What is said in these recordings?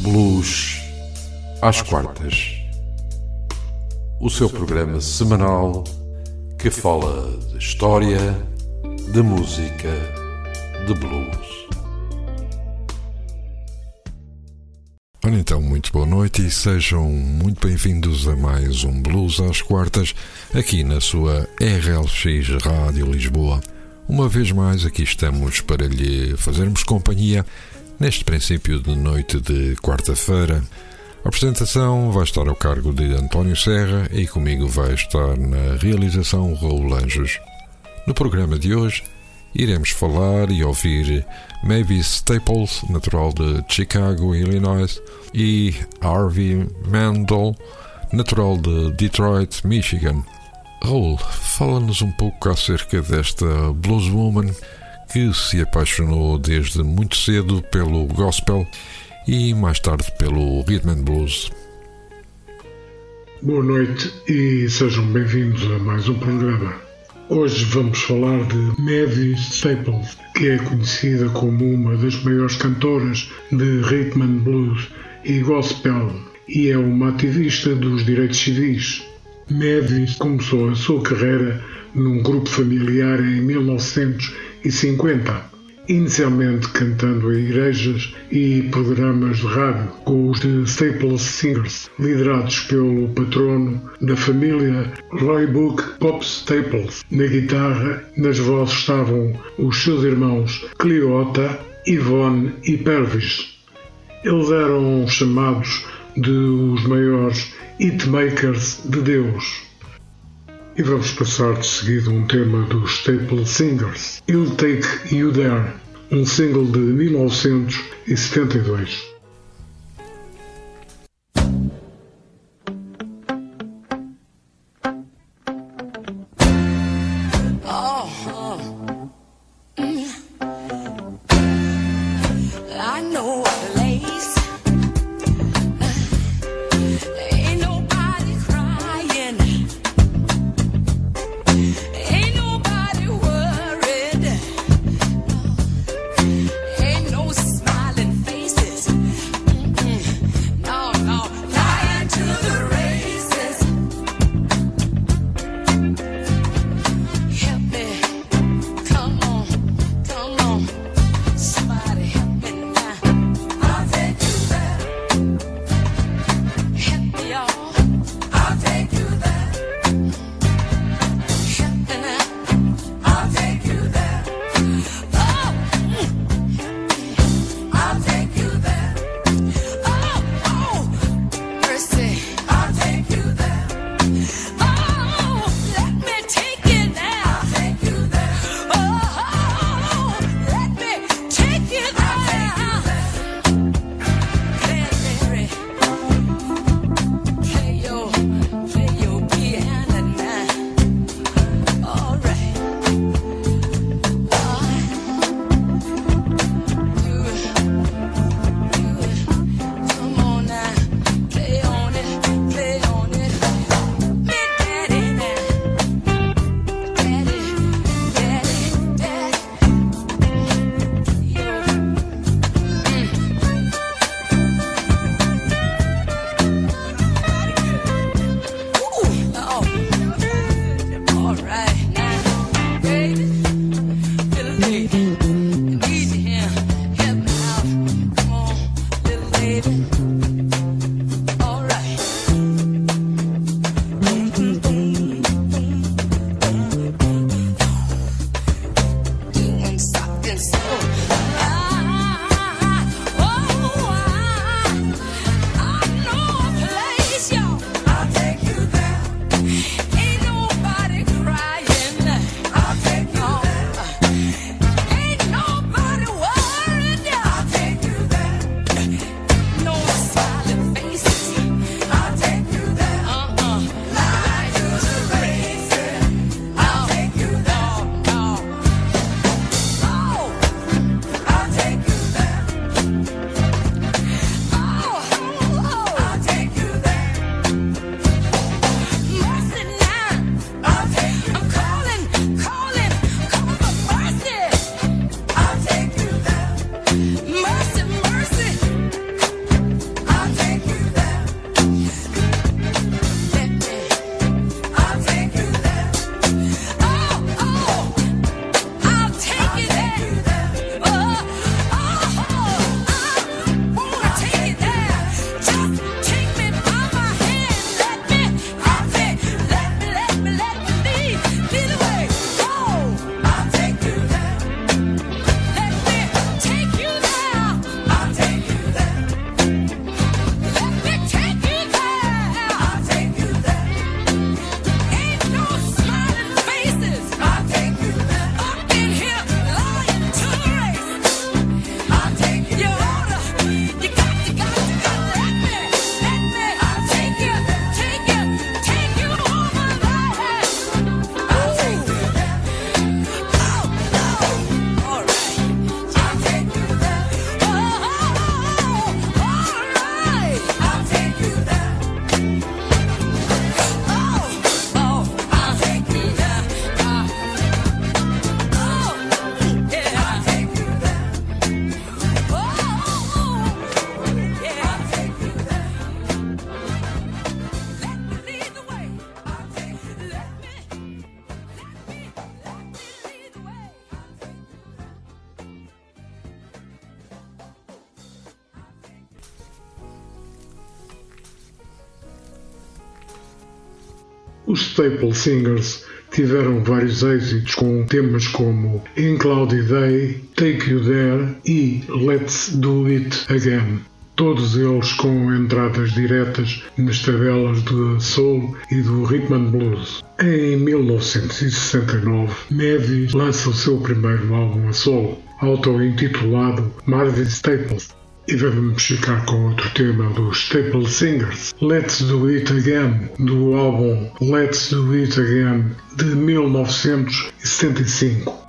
Blues às quartas. O seu programa semanal que fala de história, de música, de blues. Ora então, muito boa noite e sejam muito bem-vindos a mais um Blues às quartas aqui na sua RLX Rádio Lisboa. Uma vez mais aqui estamos para lhe fazermos companhia neste princípio de noite de quarta-feira. A apresentação vai estar ao cargo de António Serra e comigo vai estar na realização Raul Anjos. No programa de hoje iremos falar e ouvir Mavis Staples, natural de Chicago, Illinois, e Harvey Mandel, natural de Detroit, Michigan. Raul, fala-nos um pouco acerca desta blueswoman que se apaixonou desde muito cedo pelo gospel e mais tarde pelo rhythm and blues. Boa noite e sejam bem-vindos a mais um programa. Hoje vamos falar de Mavis Staples, que é conhecida como uma das maiores cantoras de rhythm and blues e gospel e é uma ativista dos direitos civis. Mavis começou a sua carreira num grupo familiar em 1950, inicialmente cantando em igrejas e programas de rádio com os Staples Singers, liderados pelo patrono da família Roy Book Pop Staples. Na guitarra, nas vozes estavam os seus irmãos Cleota, Yvonne e Pervis. Eles eram chamados de os maiores hitmakers de Deus. E vamos passar de seguida um tema dos Staple Singers, I'll Take You There, um single de 1972. Os Staple Singers tiveram vários êxitos com temas como In Cloudy Day, Take You There e Let's Do It Again. Todos eles com entradas diretas nas tabelas do soul e do rhythm and blues. Em 1969, Mavis lança o seu primeiro álbum a solo, auto-intitulado Marvin Staples. E vamos ficar com outro tema dos Staple Singers, Let's Do It Again, do álbum Let's Do It Again de 1975.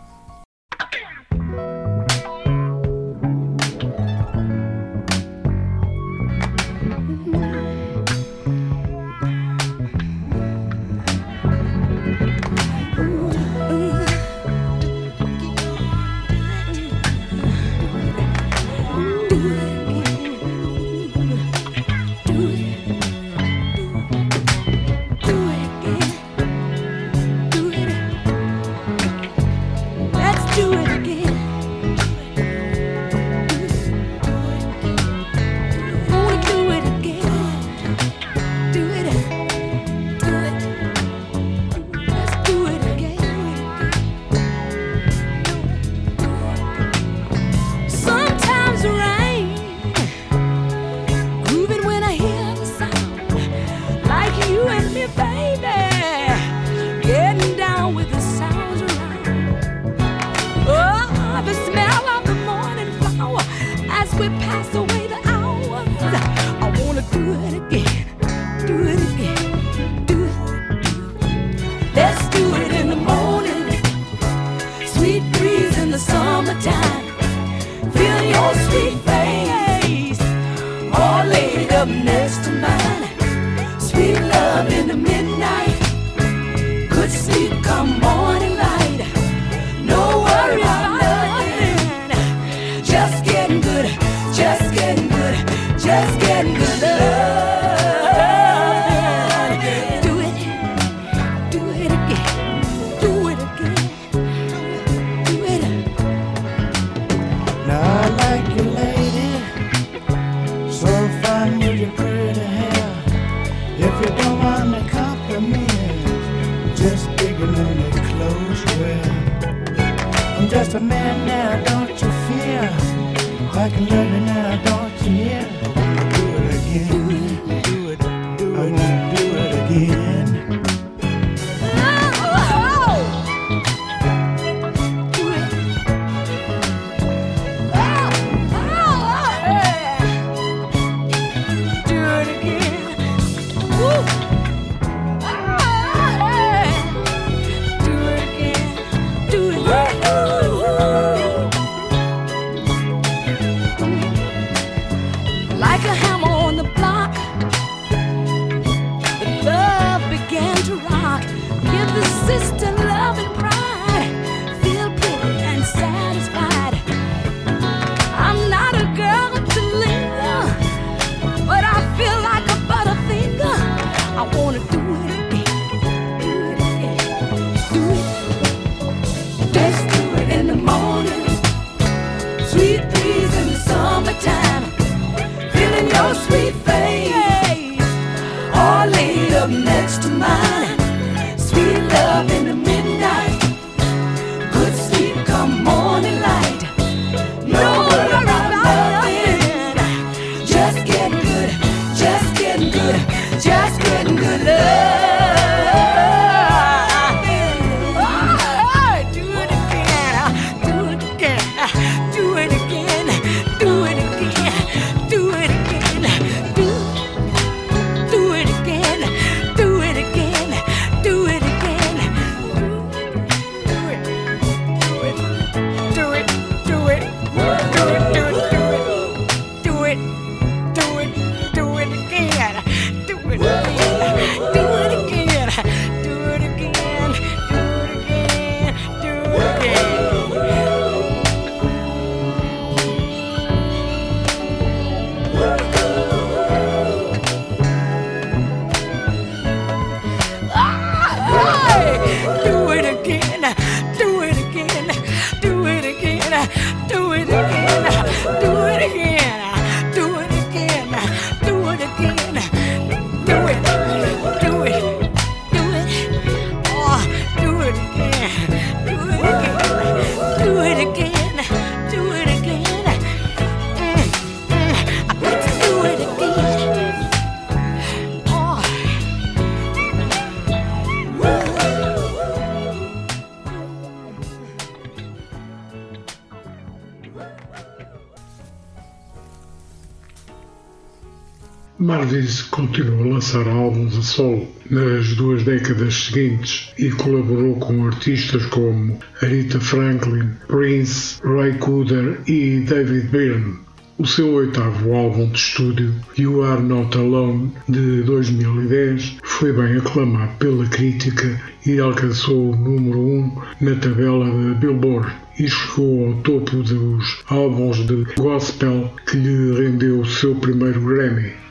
Lançar álbuns a solo nas duas décadas seguintes e colaborou com artistas como Aretha Franklin, Prince, Ray Cooder e David Byrne. O seu oitavo álbum de estúdio, You Are Not Alone, de 2010, foi bem aclamado pela crítica e alcançou o número 1 um na tabela da Billboard e chegou ao topo dos álbuns de gospel que lhe rendeu o seu primeiro Grammy.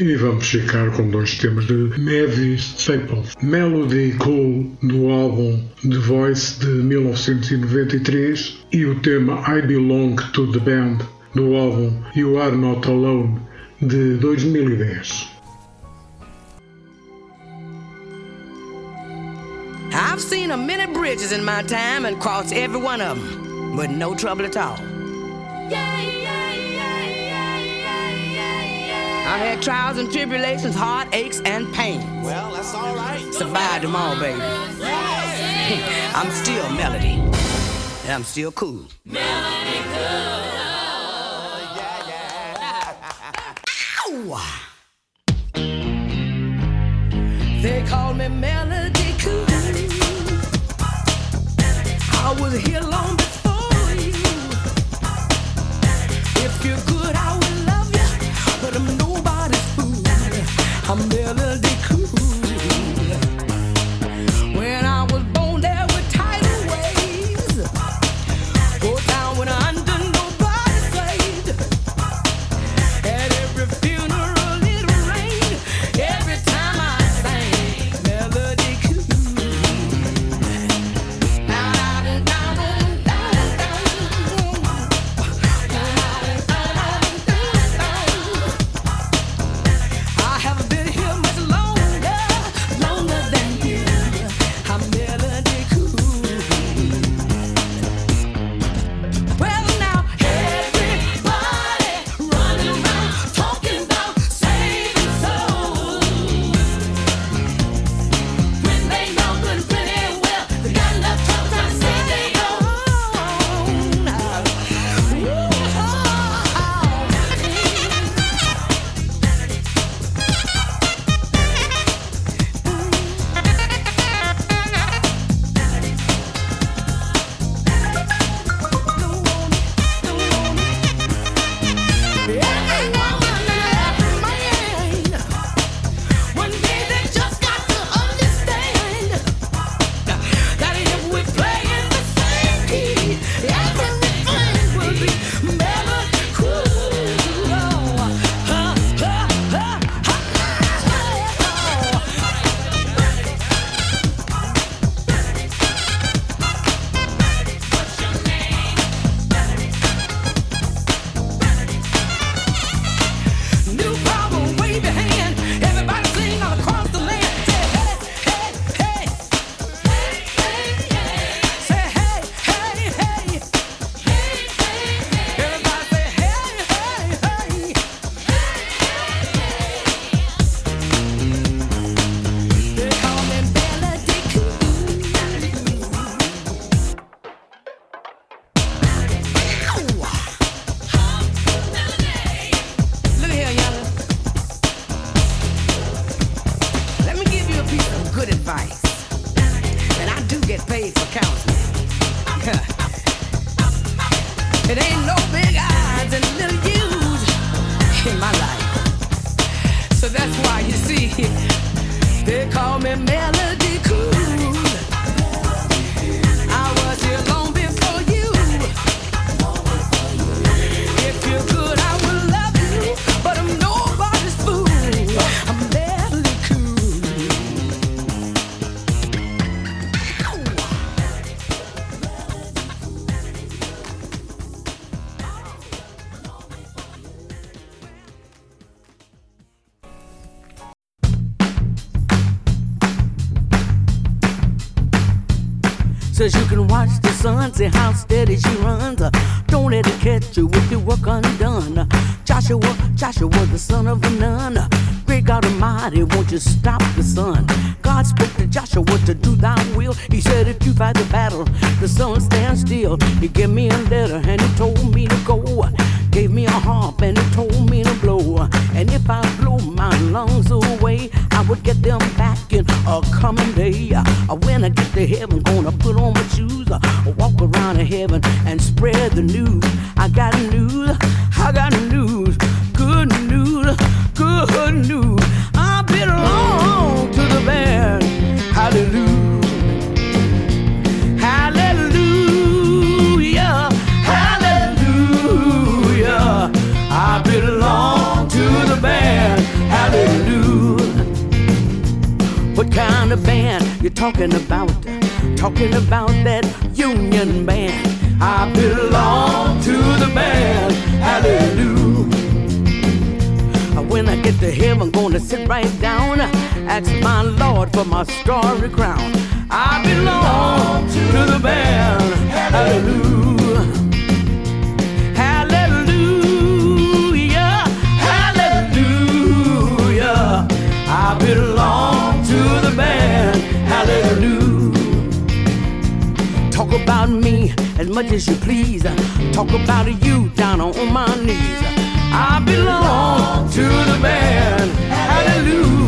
E vamos ficar com dois temas de Mavis Staples. Melody Cool, do álbum The Voice de 1993, e o tema I Belong to the Band, do álbum You Are Not Alone, de 2010. I've seen a many bridges in my time and crossed every one of them, but no trouble at all. I had trials and tribulations, heartaches and pain. Well, that's all right. Survived them all, baby. I'm still Melody. And I'm still cool. Melody cool. Yeah, yeah. Ow! They call me Melody Cool. I was here long before I'm Melody Of band You're talking about? Talking about that union band. I belong to the band. Hallelujah. When I get to heaven, gonna sit right down, ask my Lord for my starry crown. I belong to the band. Hallelujah. Hallelujah. Hallelujah. I belong band. Hallelujah. Talk about me as much as you please. Talk about you down on my knees. I belong to the. Hallelujah. Hallelujah,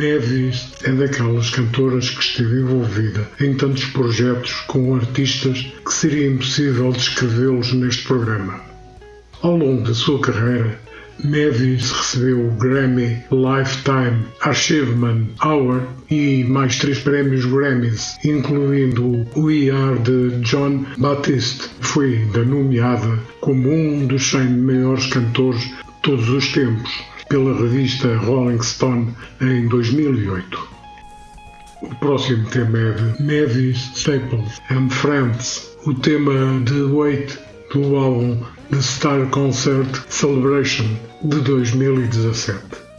Mavis é daquelas cantoras que esteve envolvida em tantos projetos com artistas que seria impossível descrevê-los neste programa. Ao longo da sua carreira, Mavis recebeu o Grammy Lifetime Achievement Award e mais três prémios Grammys, incluindo o We Are de John Baptiste. Foi ainda nomeada como um dos 100 maiores cantores de todos os tempos pela revista Rolling Stone em 2008. O próximo tema é de Mavis Staples and Friends, o tema de Wait do álbum The Star Concert Celebration de 2017.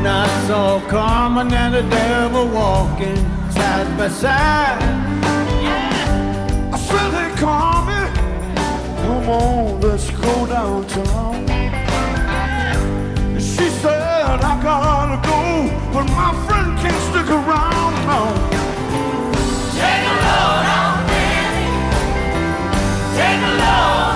When I saw Carmen and the devil walking side by side, yeah. I said, Hey, Carmen, come on, let's go downtown. And she said, I gotta go, but my friend can't stick around now. Take a load off, baby. Take a load.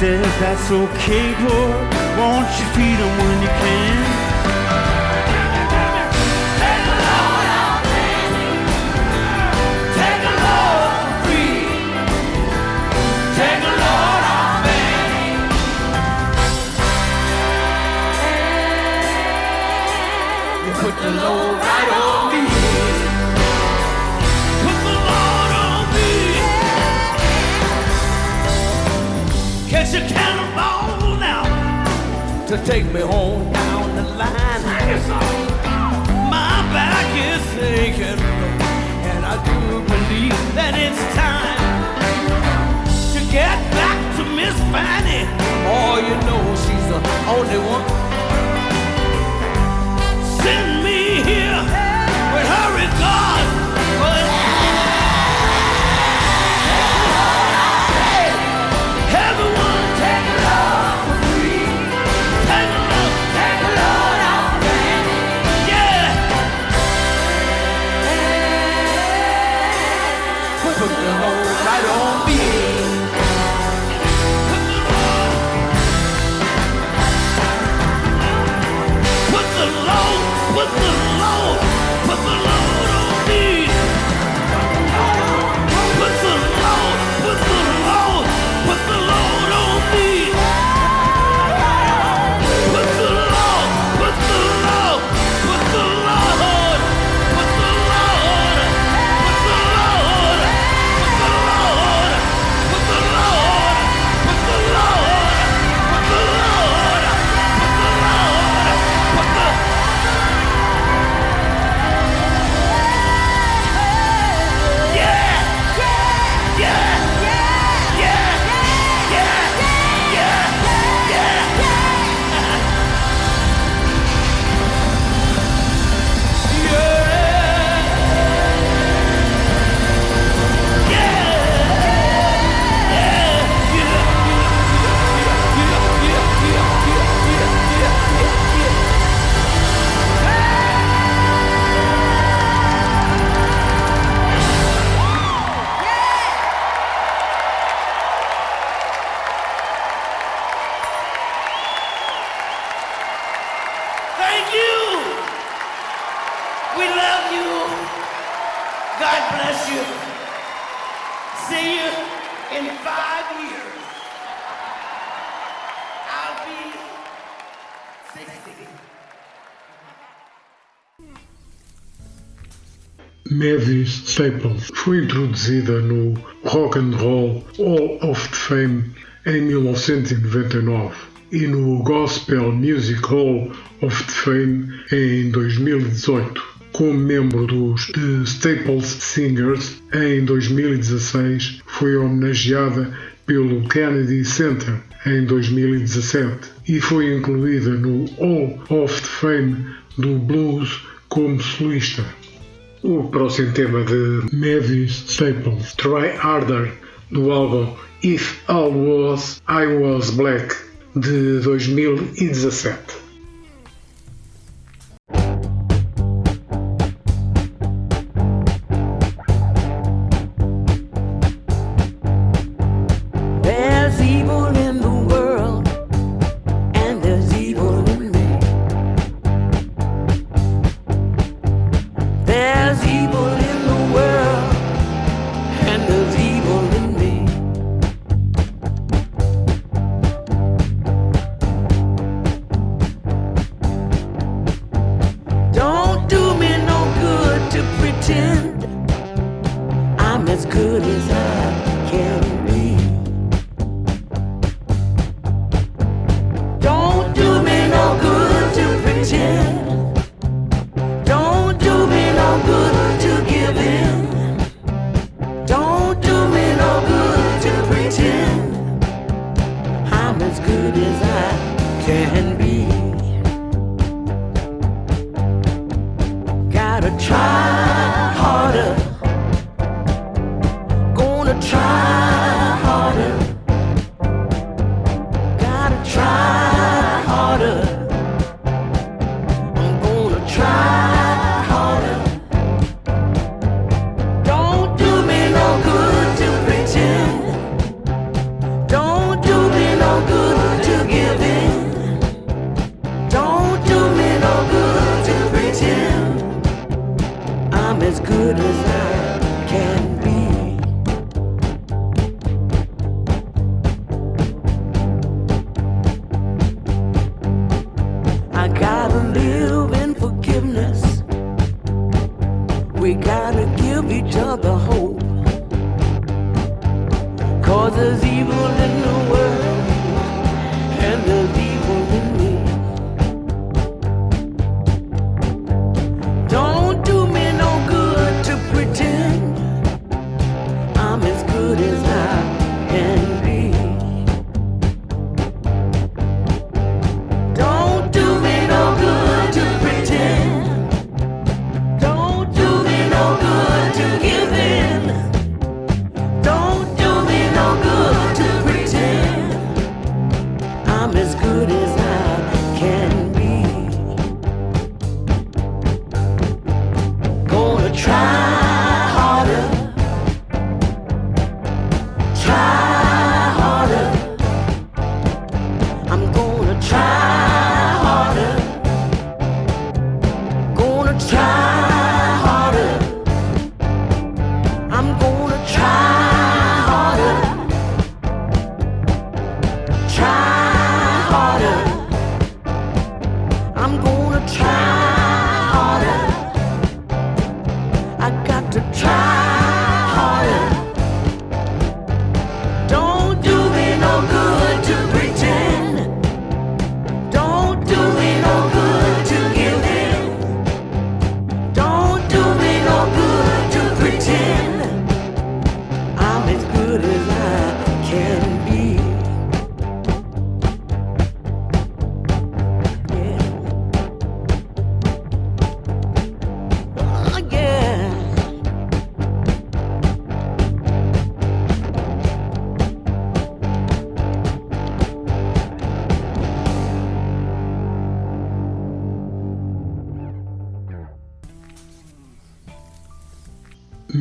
says that's okay, Lord. Won't you feed them when you can? take me home down the line. My back is aching, and I do believe that it's time to get back to Miss Fanny. Oh, you know she's the only one. Mavis Staples foi introduzida no Rock and Roll Hall of Fame em 1999 e no Gospel Music Hall of Fame em 2018, como membro dos The Staples Singers em 2016, foi homenageada pelo Kennedy Center em 2017 e foi incluída no Hall of Fame do Blues como solista. O próximo tema de Mavis Staples, Try Harder, do álbum If All Was, I Was Black, de 2017. gotta try harder. Gonna try.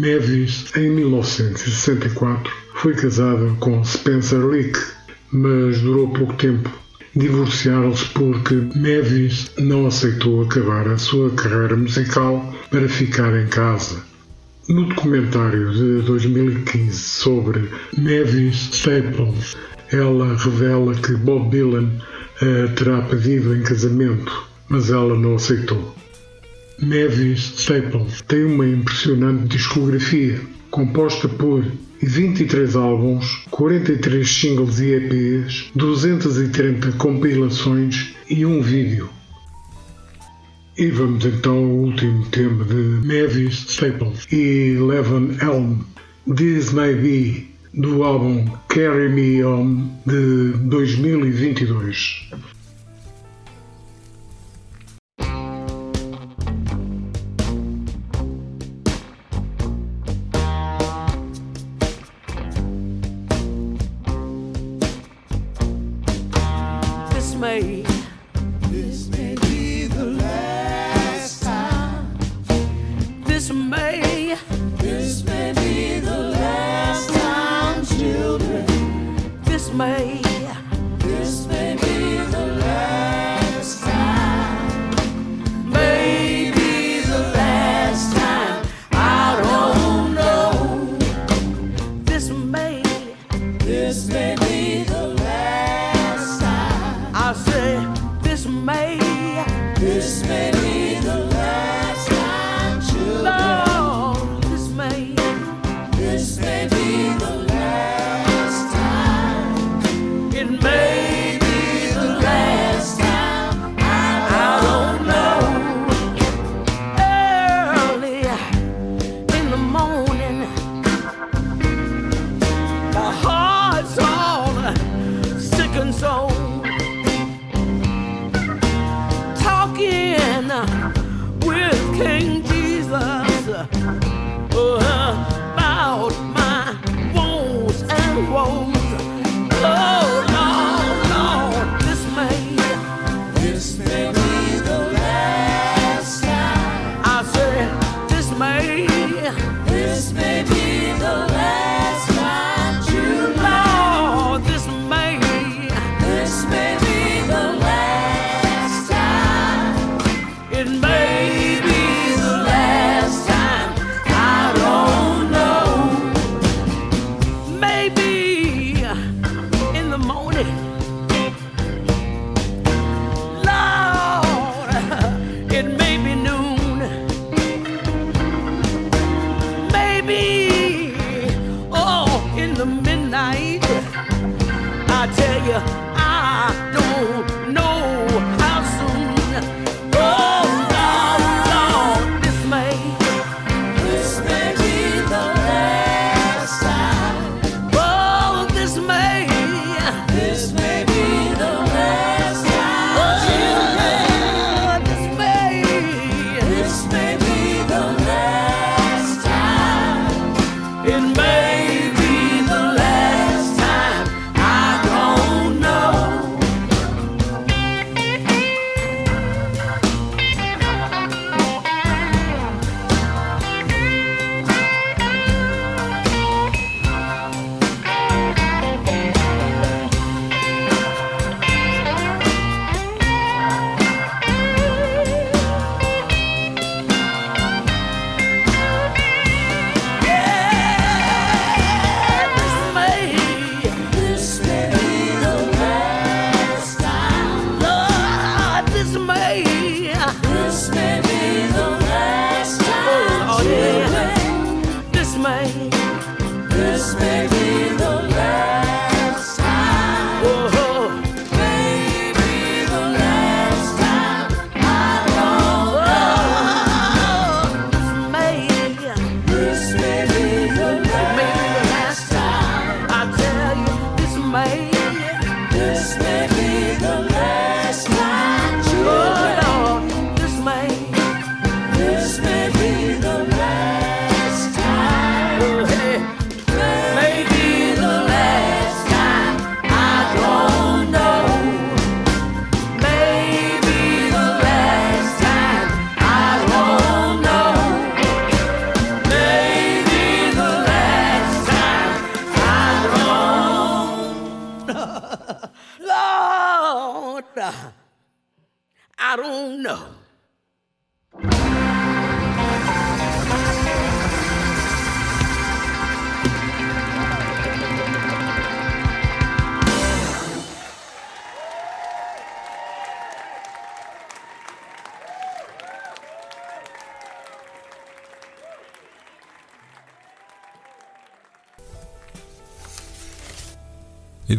Davis, em 1964, foi casada com Spencer Lee, mas durou pouco tempo. Divorciaram-se porque Nevis não aceitou acabar a sua carreira musical para ficar em casa. No documentário de 2015 sobre Nevis Staples, ela revela que Bob Dylan a terá pedido em casamento, mas ela não aceitou. Mavis Staples tem uma impressionante discografia, composta por 23 álbuns, 43 singles e EPs, 230 compilações e um vídeo. E vamos então ao último tema de Mavis Staples e Levan Elm, This May Be, do álbum Carry Me On de 2022. this may be the last time. I say, this may, this may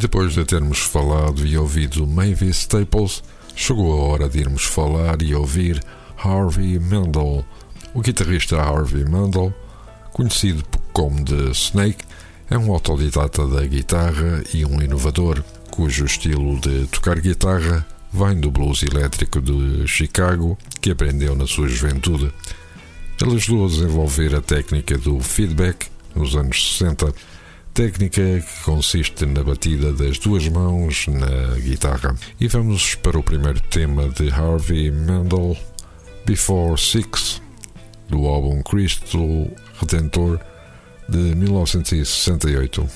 depois de termos falado e ouvido Mavis Staples, chegou a hora de irmos falar e ouvir Harvey Mandel. O guitarrista Harvey Mandel, conhecido como The Snake, é um autodidata da guitarra e um inovador, cujo estilo de tocar guitarra vem do blues elétrico de Chicago, que aprendeu na sua juventude. Ele ajudou a desenvolver a técnica do feedback nos anos 60 técnica que consiste na batida das duas mãos na guitarra. E vamos para o primeiro tema de Harvey Mandel, Before Six, do álbum Cristo Redentor de 1968.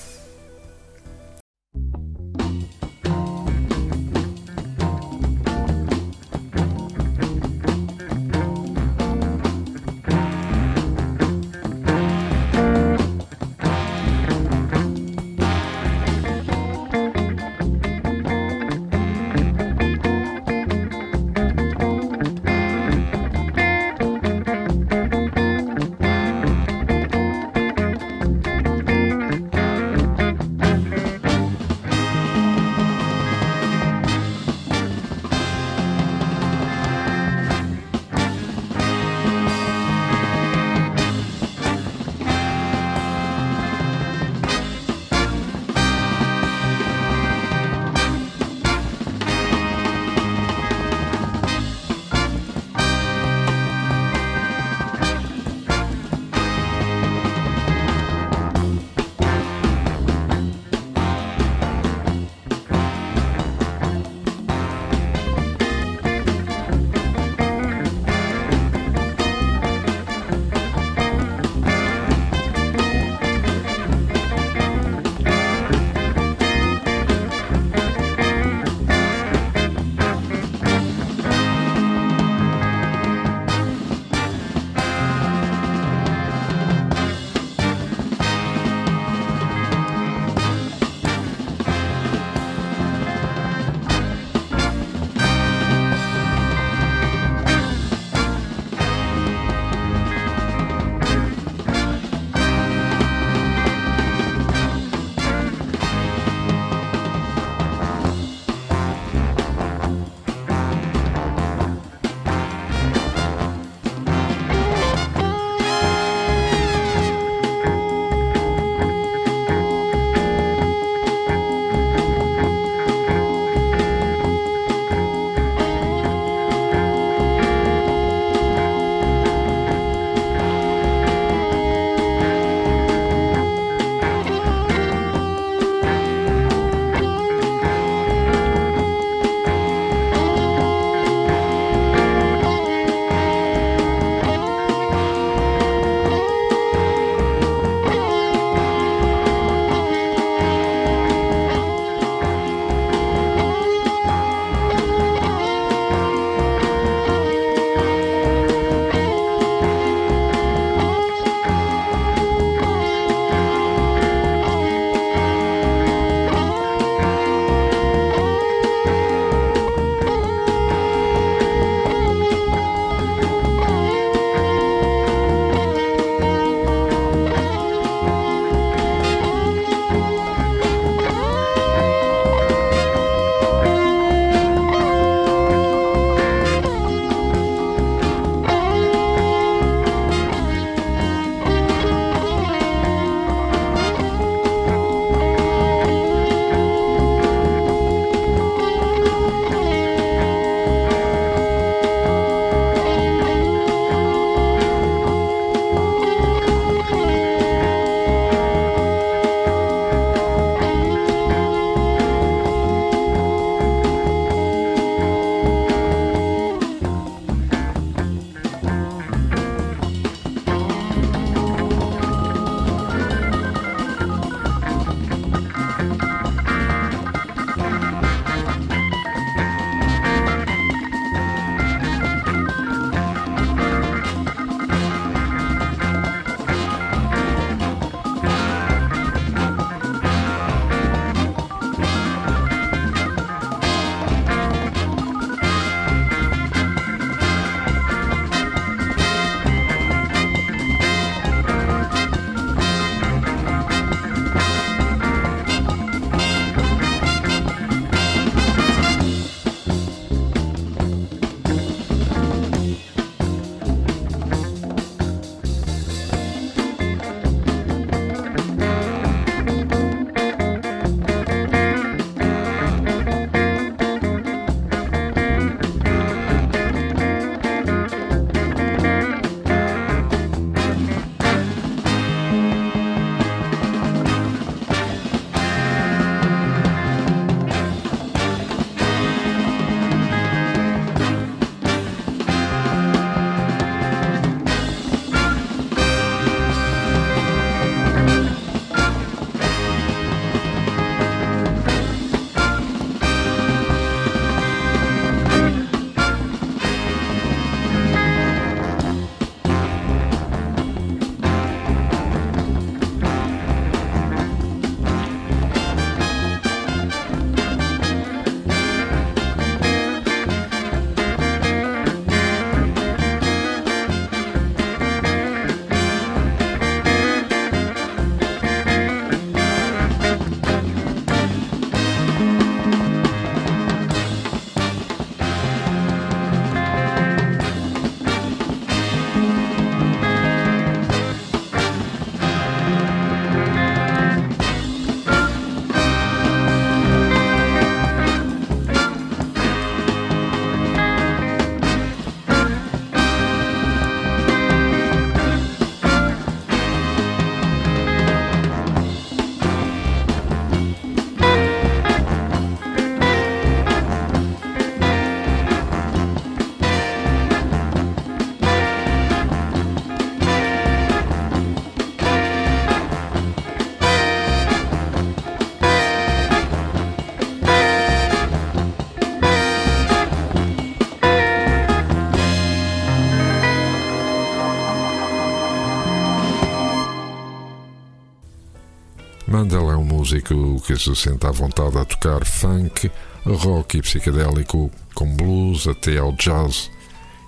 Músico que se sente à vontade a tocar funk, rock e psicadélico, com blues até ao jazz.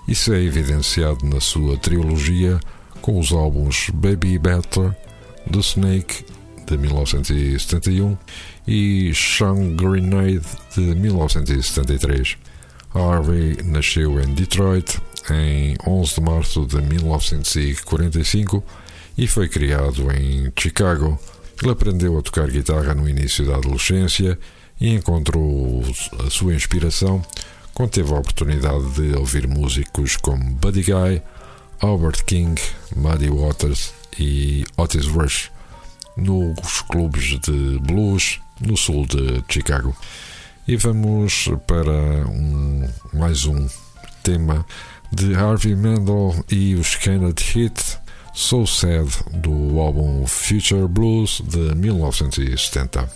Isso é evidenciado na sua trilogia com os álbuns Baby Better, The Snake, de 1971, e Sean Grenade, de 1973. Harvey nasceu em Detroit em 11 de março de 1945 e foi criado em Chicago. Ele aprendeu a tocar guitarra no início da adolescência e encontrou a sua inspiração quando teve a oportunidade de ouvir músicos como Buddy Guy, Albert King, Muddy Waters e Otis Rush nos clubes de blues no sul de Chicago. E vamos para um, mais um tema de Harvey Mandel e os Kennedy Hit So Sad do álbum Future Blues de 1970.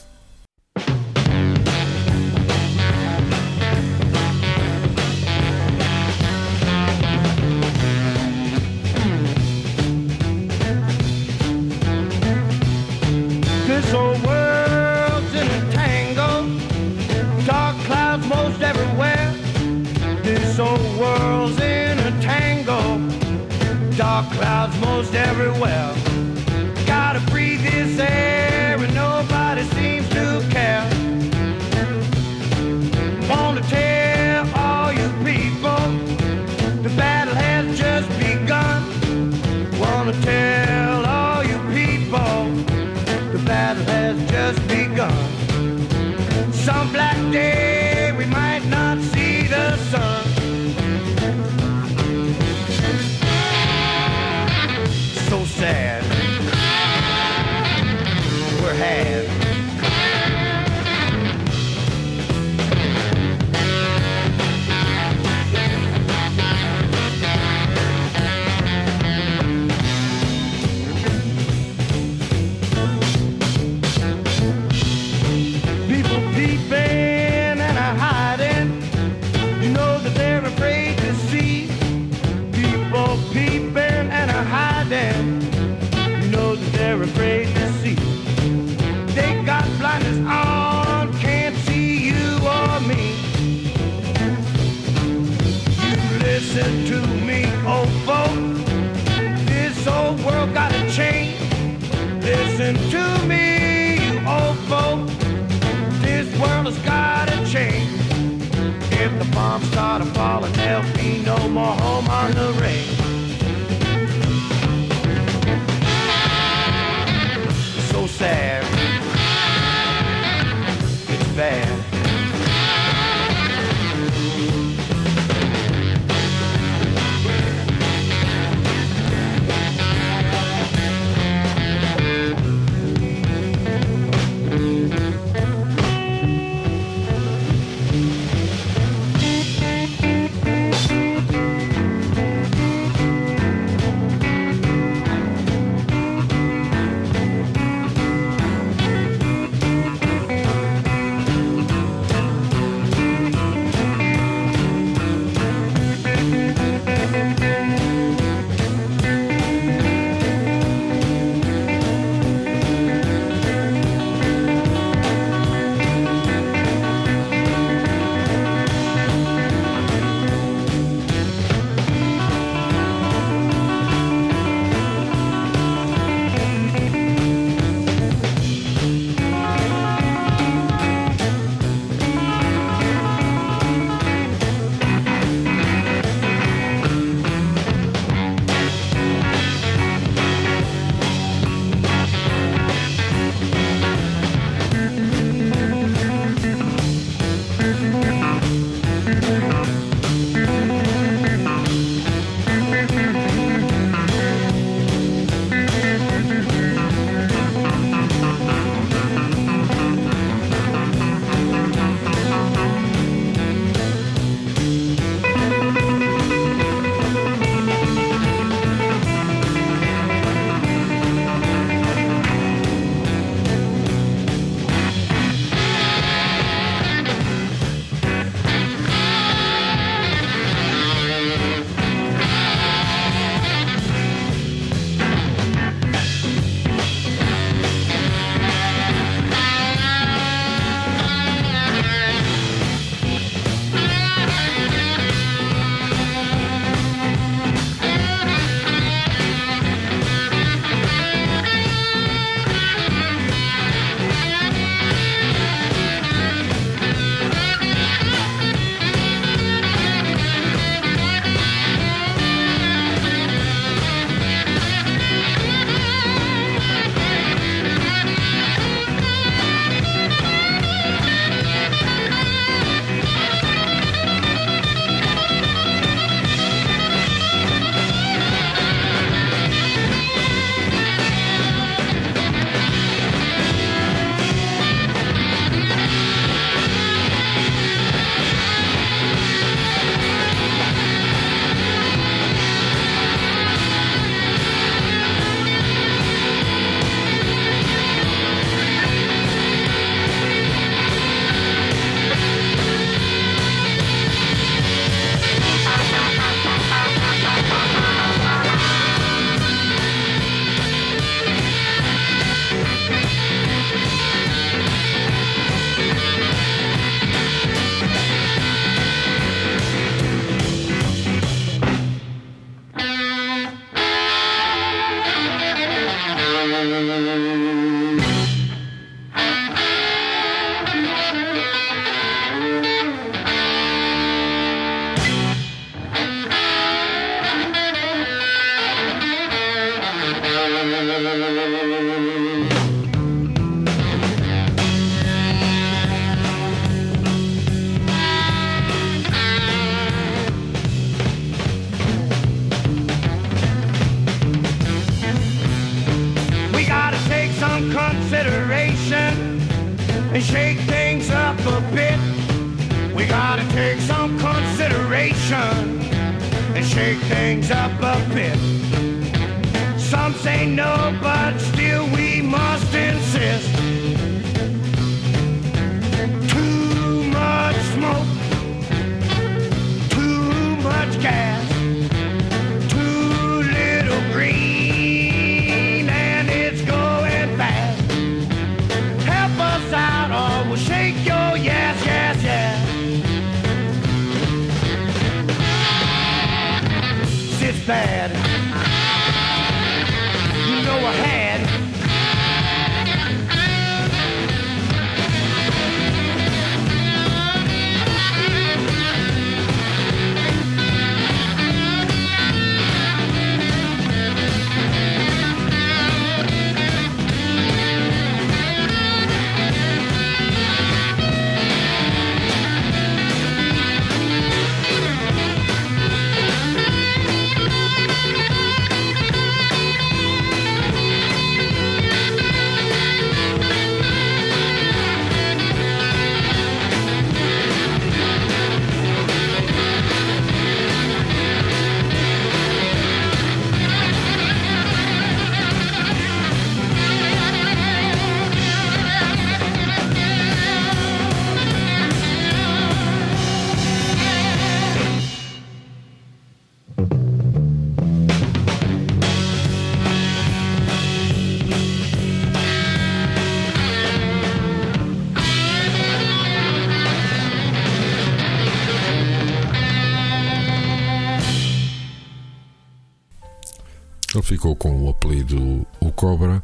Com o apelido O Cobra,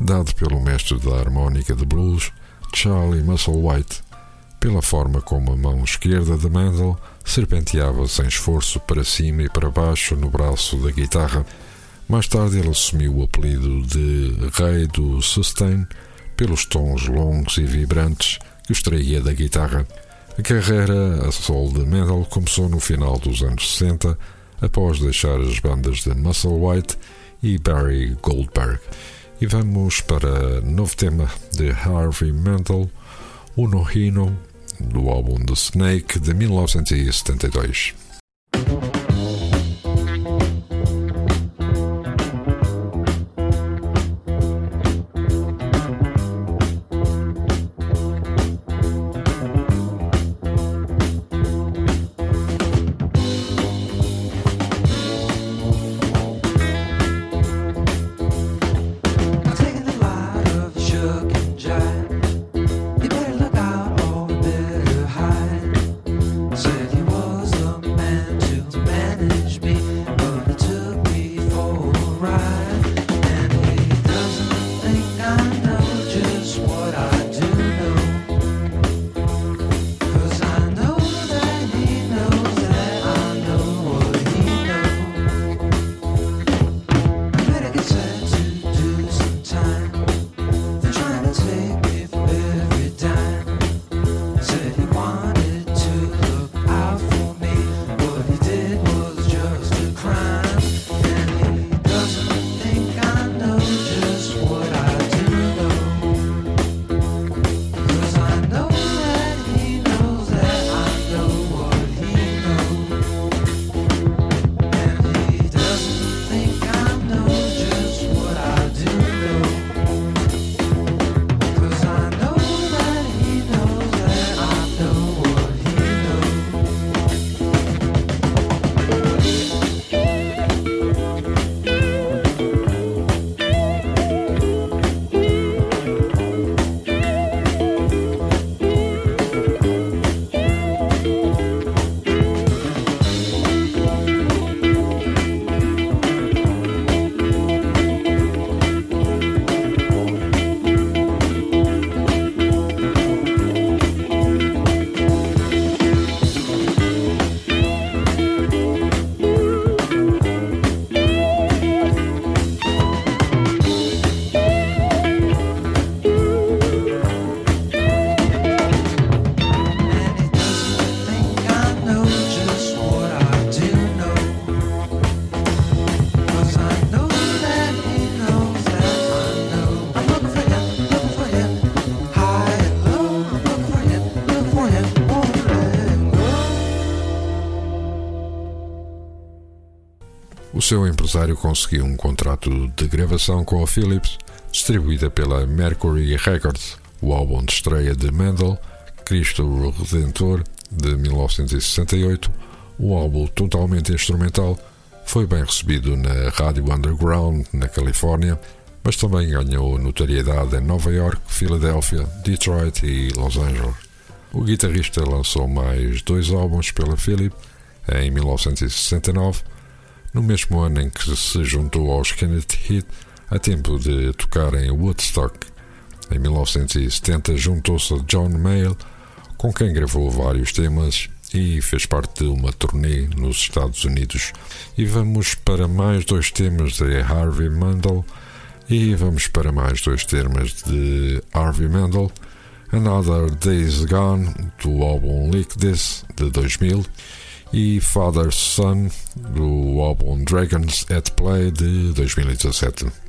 dado pelo mestre da harmónica de blues, Charlie Musselwhite, pela forma como a mão esquerda de Mendel serpenteava sem esforço para cima e para baixo no braço da guitarra. Mais tarde ele assumiu o apelido de Rei do Sustain pelos tons longos e vibrantes que extraía da guitarra. A carreira a solo de Mendel começou no final dos anos 60, após deixar as bandas de Musselwhite e Barry Goldberg. E vamos para novo tema de Harvey Mendel, Uno Hino, do álbum The Snake de 1972. Seu empresário conseguiu um contrato de gravação com a Philips, distribuída pela Mercury Records. O álbum de estreia de Mendel, Cristo Redentor, de 1968, o álbum totalmente instrumental, foi bem recebido na rádio underground na Califórnia, mas também ganhou notoriedade em Nova York, Filadélfia, Detroit e Los Angeles. O guitarrista lançou mais dois álbuns pela Philips em 1969, no mesmo ano em que se juntou aos Kennedy Heat a tempo de tocar em Woodstock. Em 1970 juntou-se a John Mayall, com quem gravou vários temas e fez parte de uma turnê nos Estados Unidos. E vamos para mais dois temas de Harvey Mandel e vamos para mais dois temas de Harvey Mandel. Another Days Gone, do álbum Lick This, de 2000, e Father's Son, do álbum Dragons at Play, de 2017.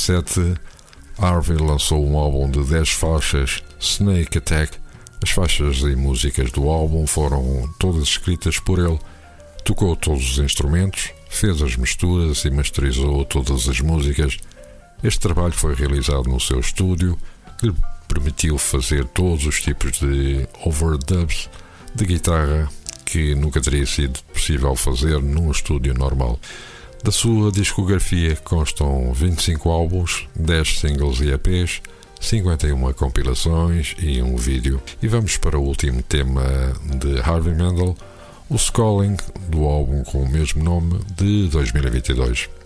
2017, Harvey lançou um álbum de 10 faixas, Snake Attack. As faixas e músicas do álbum foram todas escritas por ele. Tocou todos os instrumentos, fez as misturas e masterizou todas as músicas. Este trabalho foi realizado no seu estúdio, que lhe permitiu fazer todos os tipos de overdubs de guitarra que nunca teria sido possível fazer num estúdio normal. Da sua discografia constam 25 álbuns, 10 singles e EPs, 51 compilações e um vídeo. E vamos para o último tema de Harvey Mandel, o Sculling, do álbum com o mesmo nome de 2022.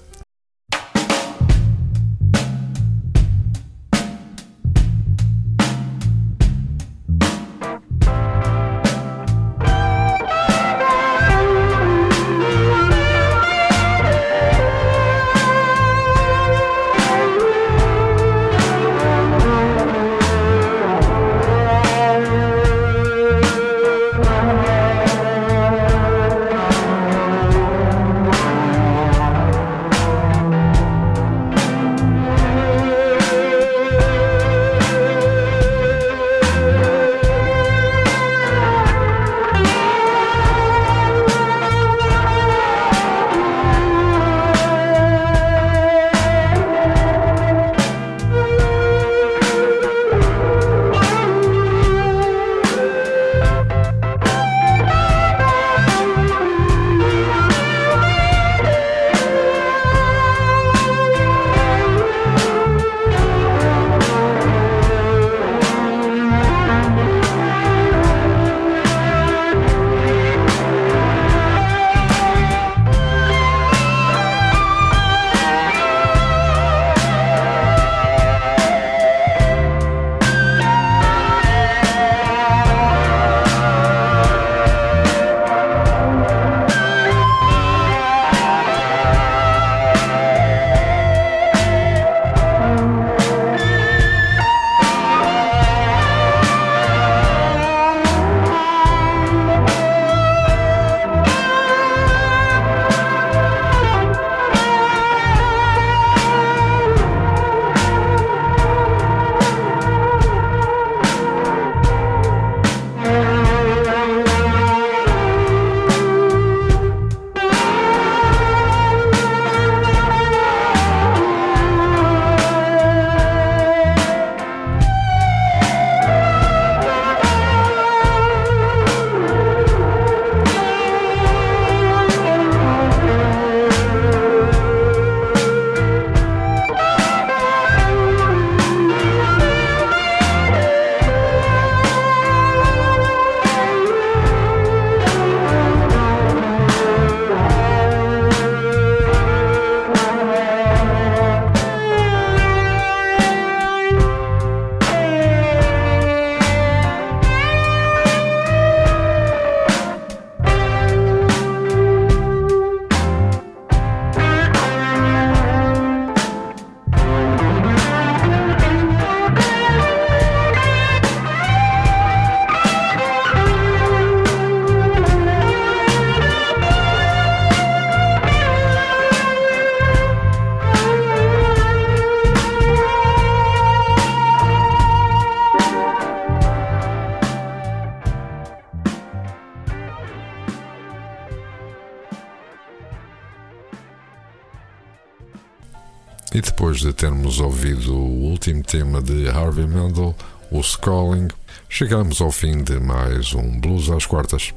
Tema de Harvey Mandel, o Sculling, chegamos ao fim de mais um Blues às Quartas.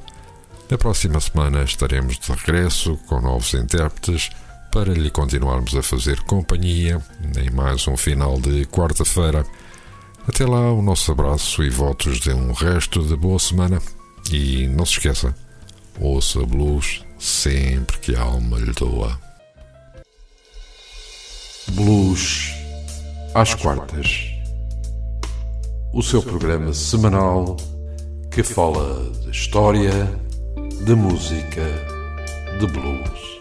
Na próxima semana estaremos de regresso com novos intérpretes para lhe continuarmos a fazer companhia em mais um final de quarta-feira. Até lá, o nosso abraço e votos de um resto de boa semana. E não se esqueça, ouça blues sempre que a alma lhe doa. Blues às quartas. O seu programa semanal que fala de história, de música, de blues.